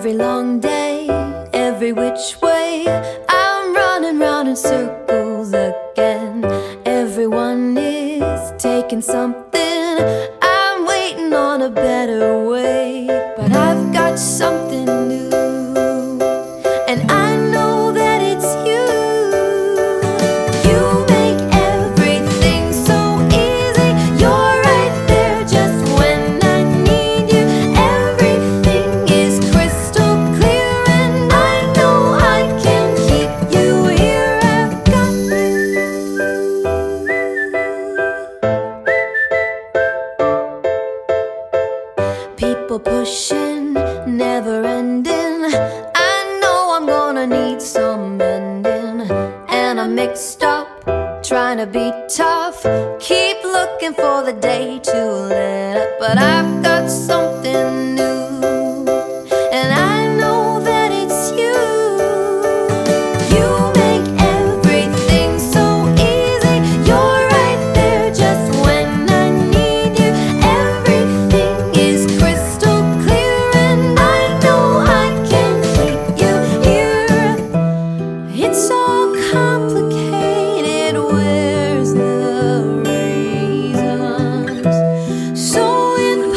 every long day, every which way. I'm running round in circles again. Everyone is taking something. I'm waiting on a bed. people pushing, never ending. I know I'm gonna need some mending. And I'm mixed up, trying to be tough. Keep looking for the day to let up, but I've got.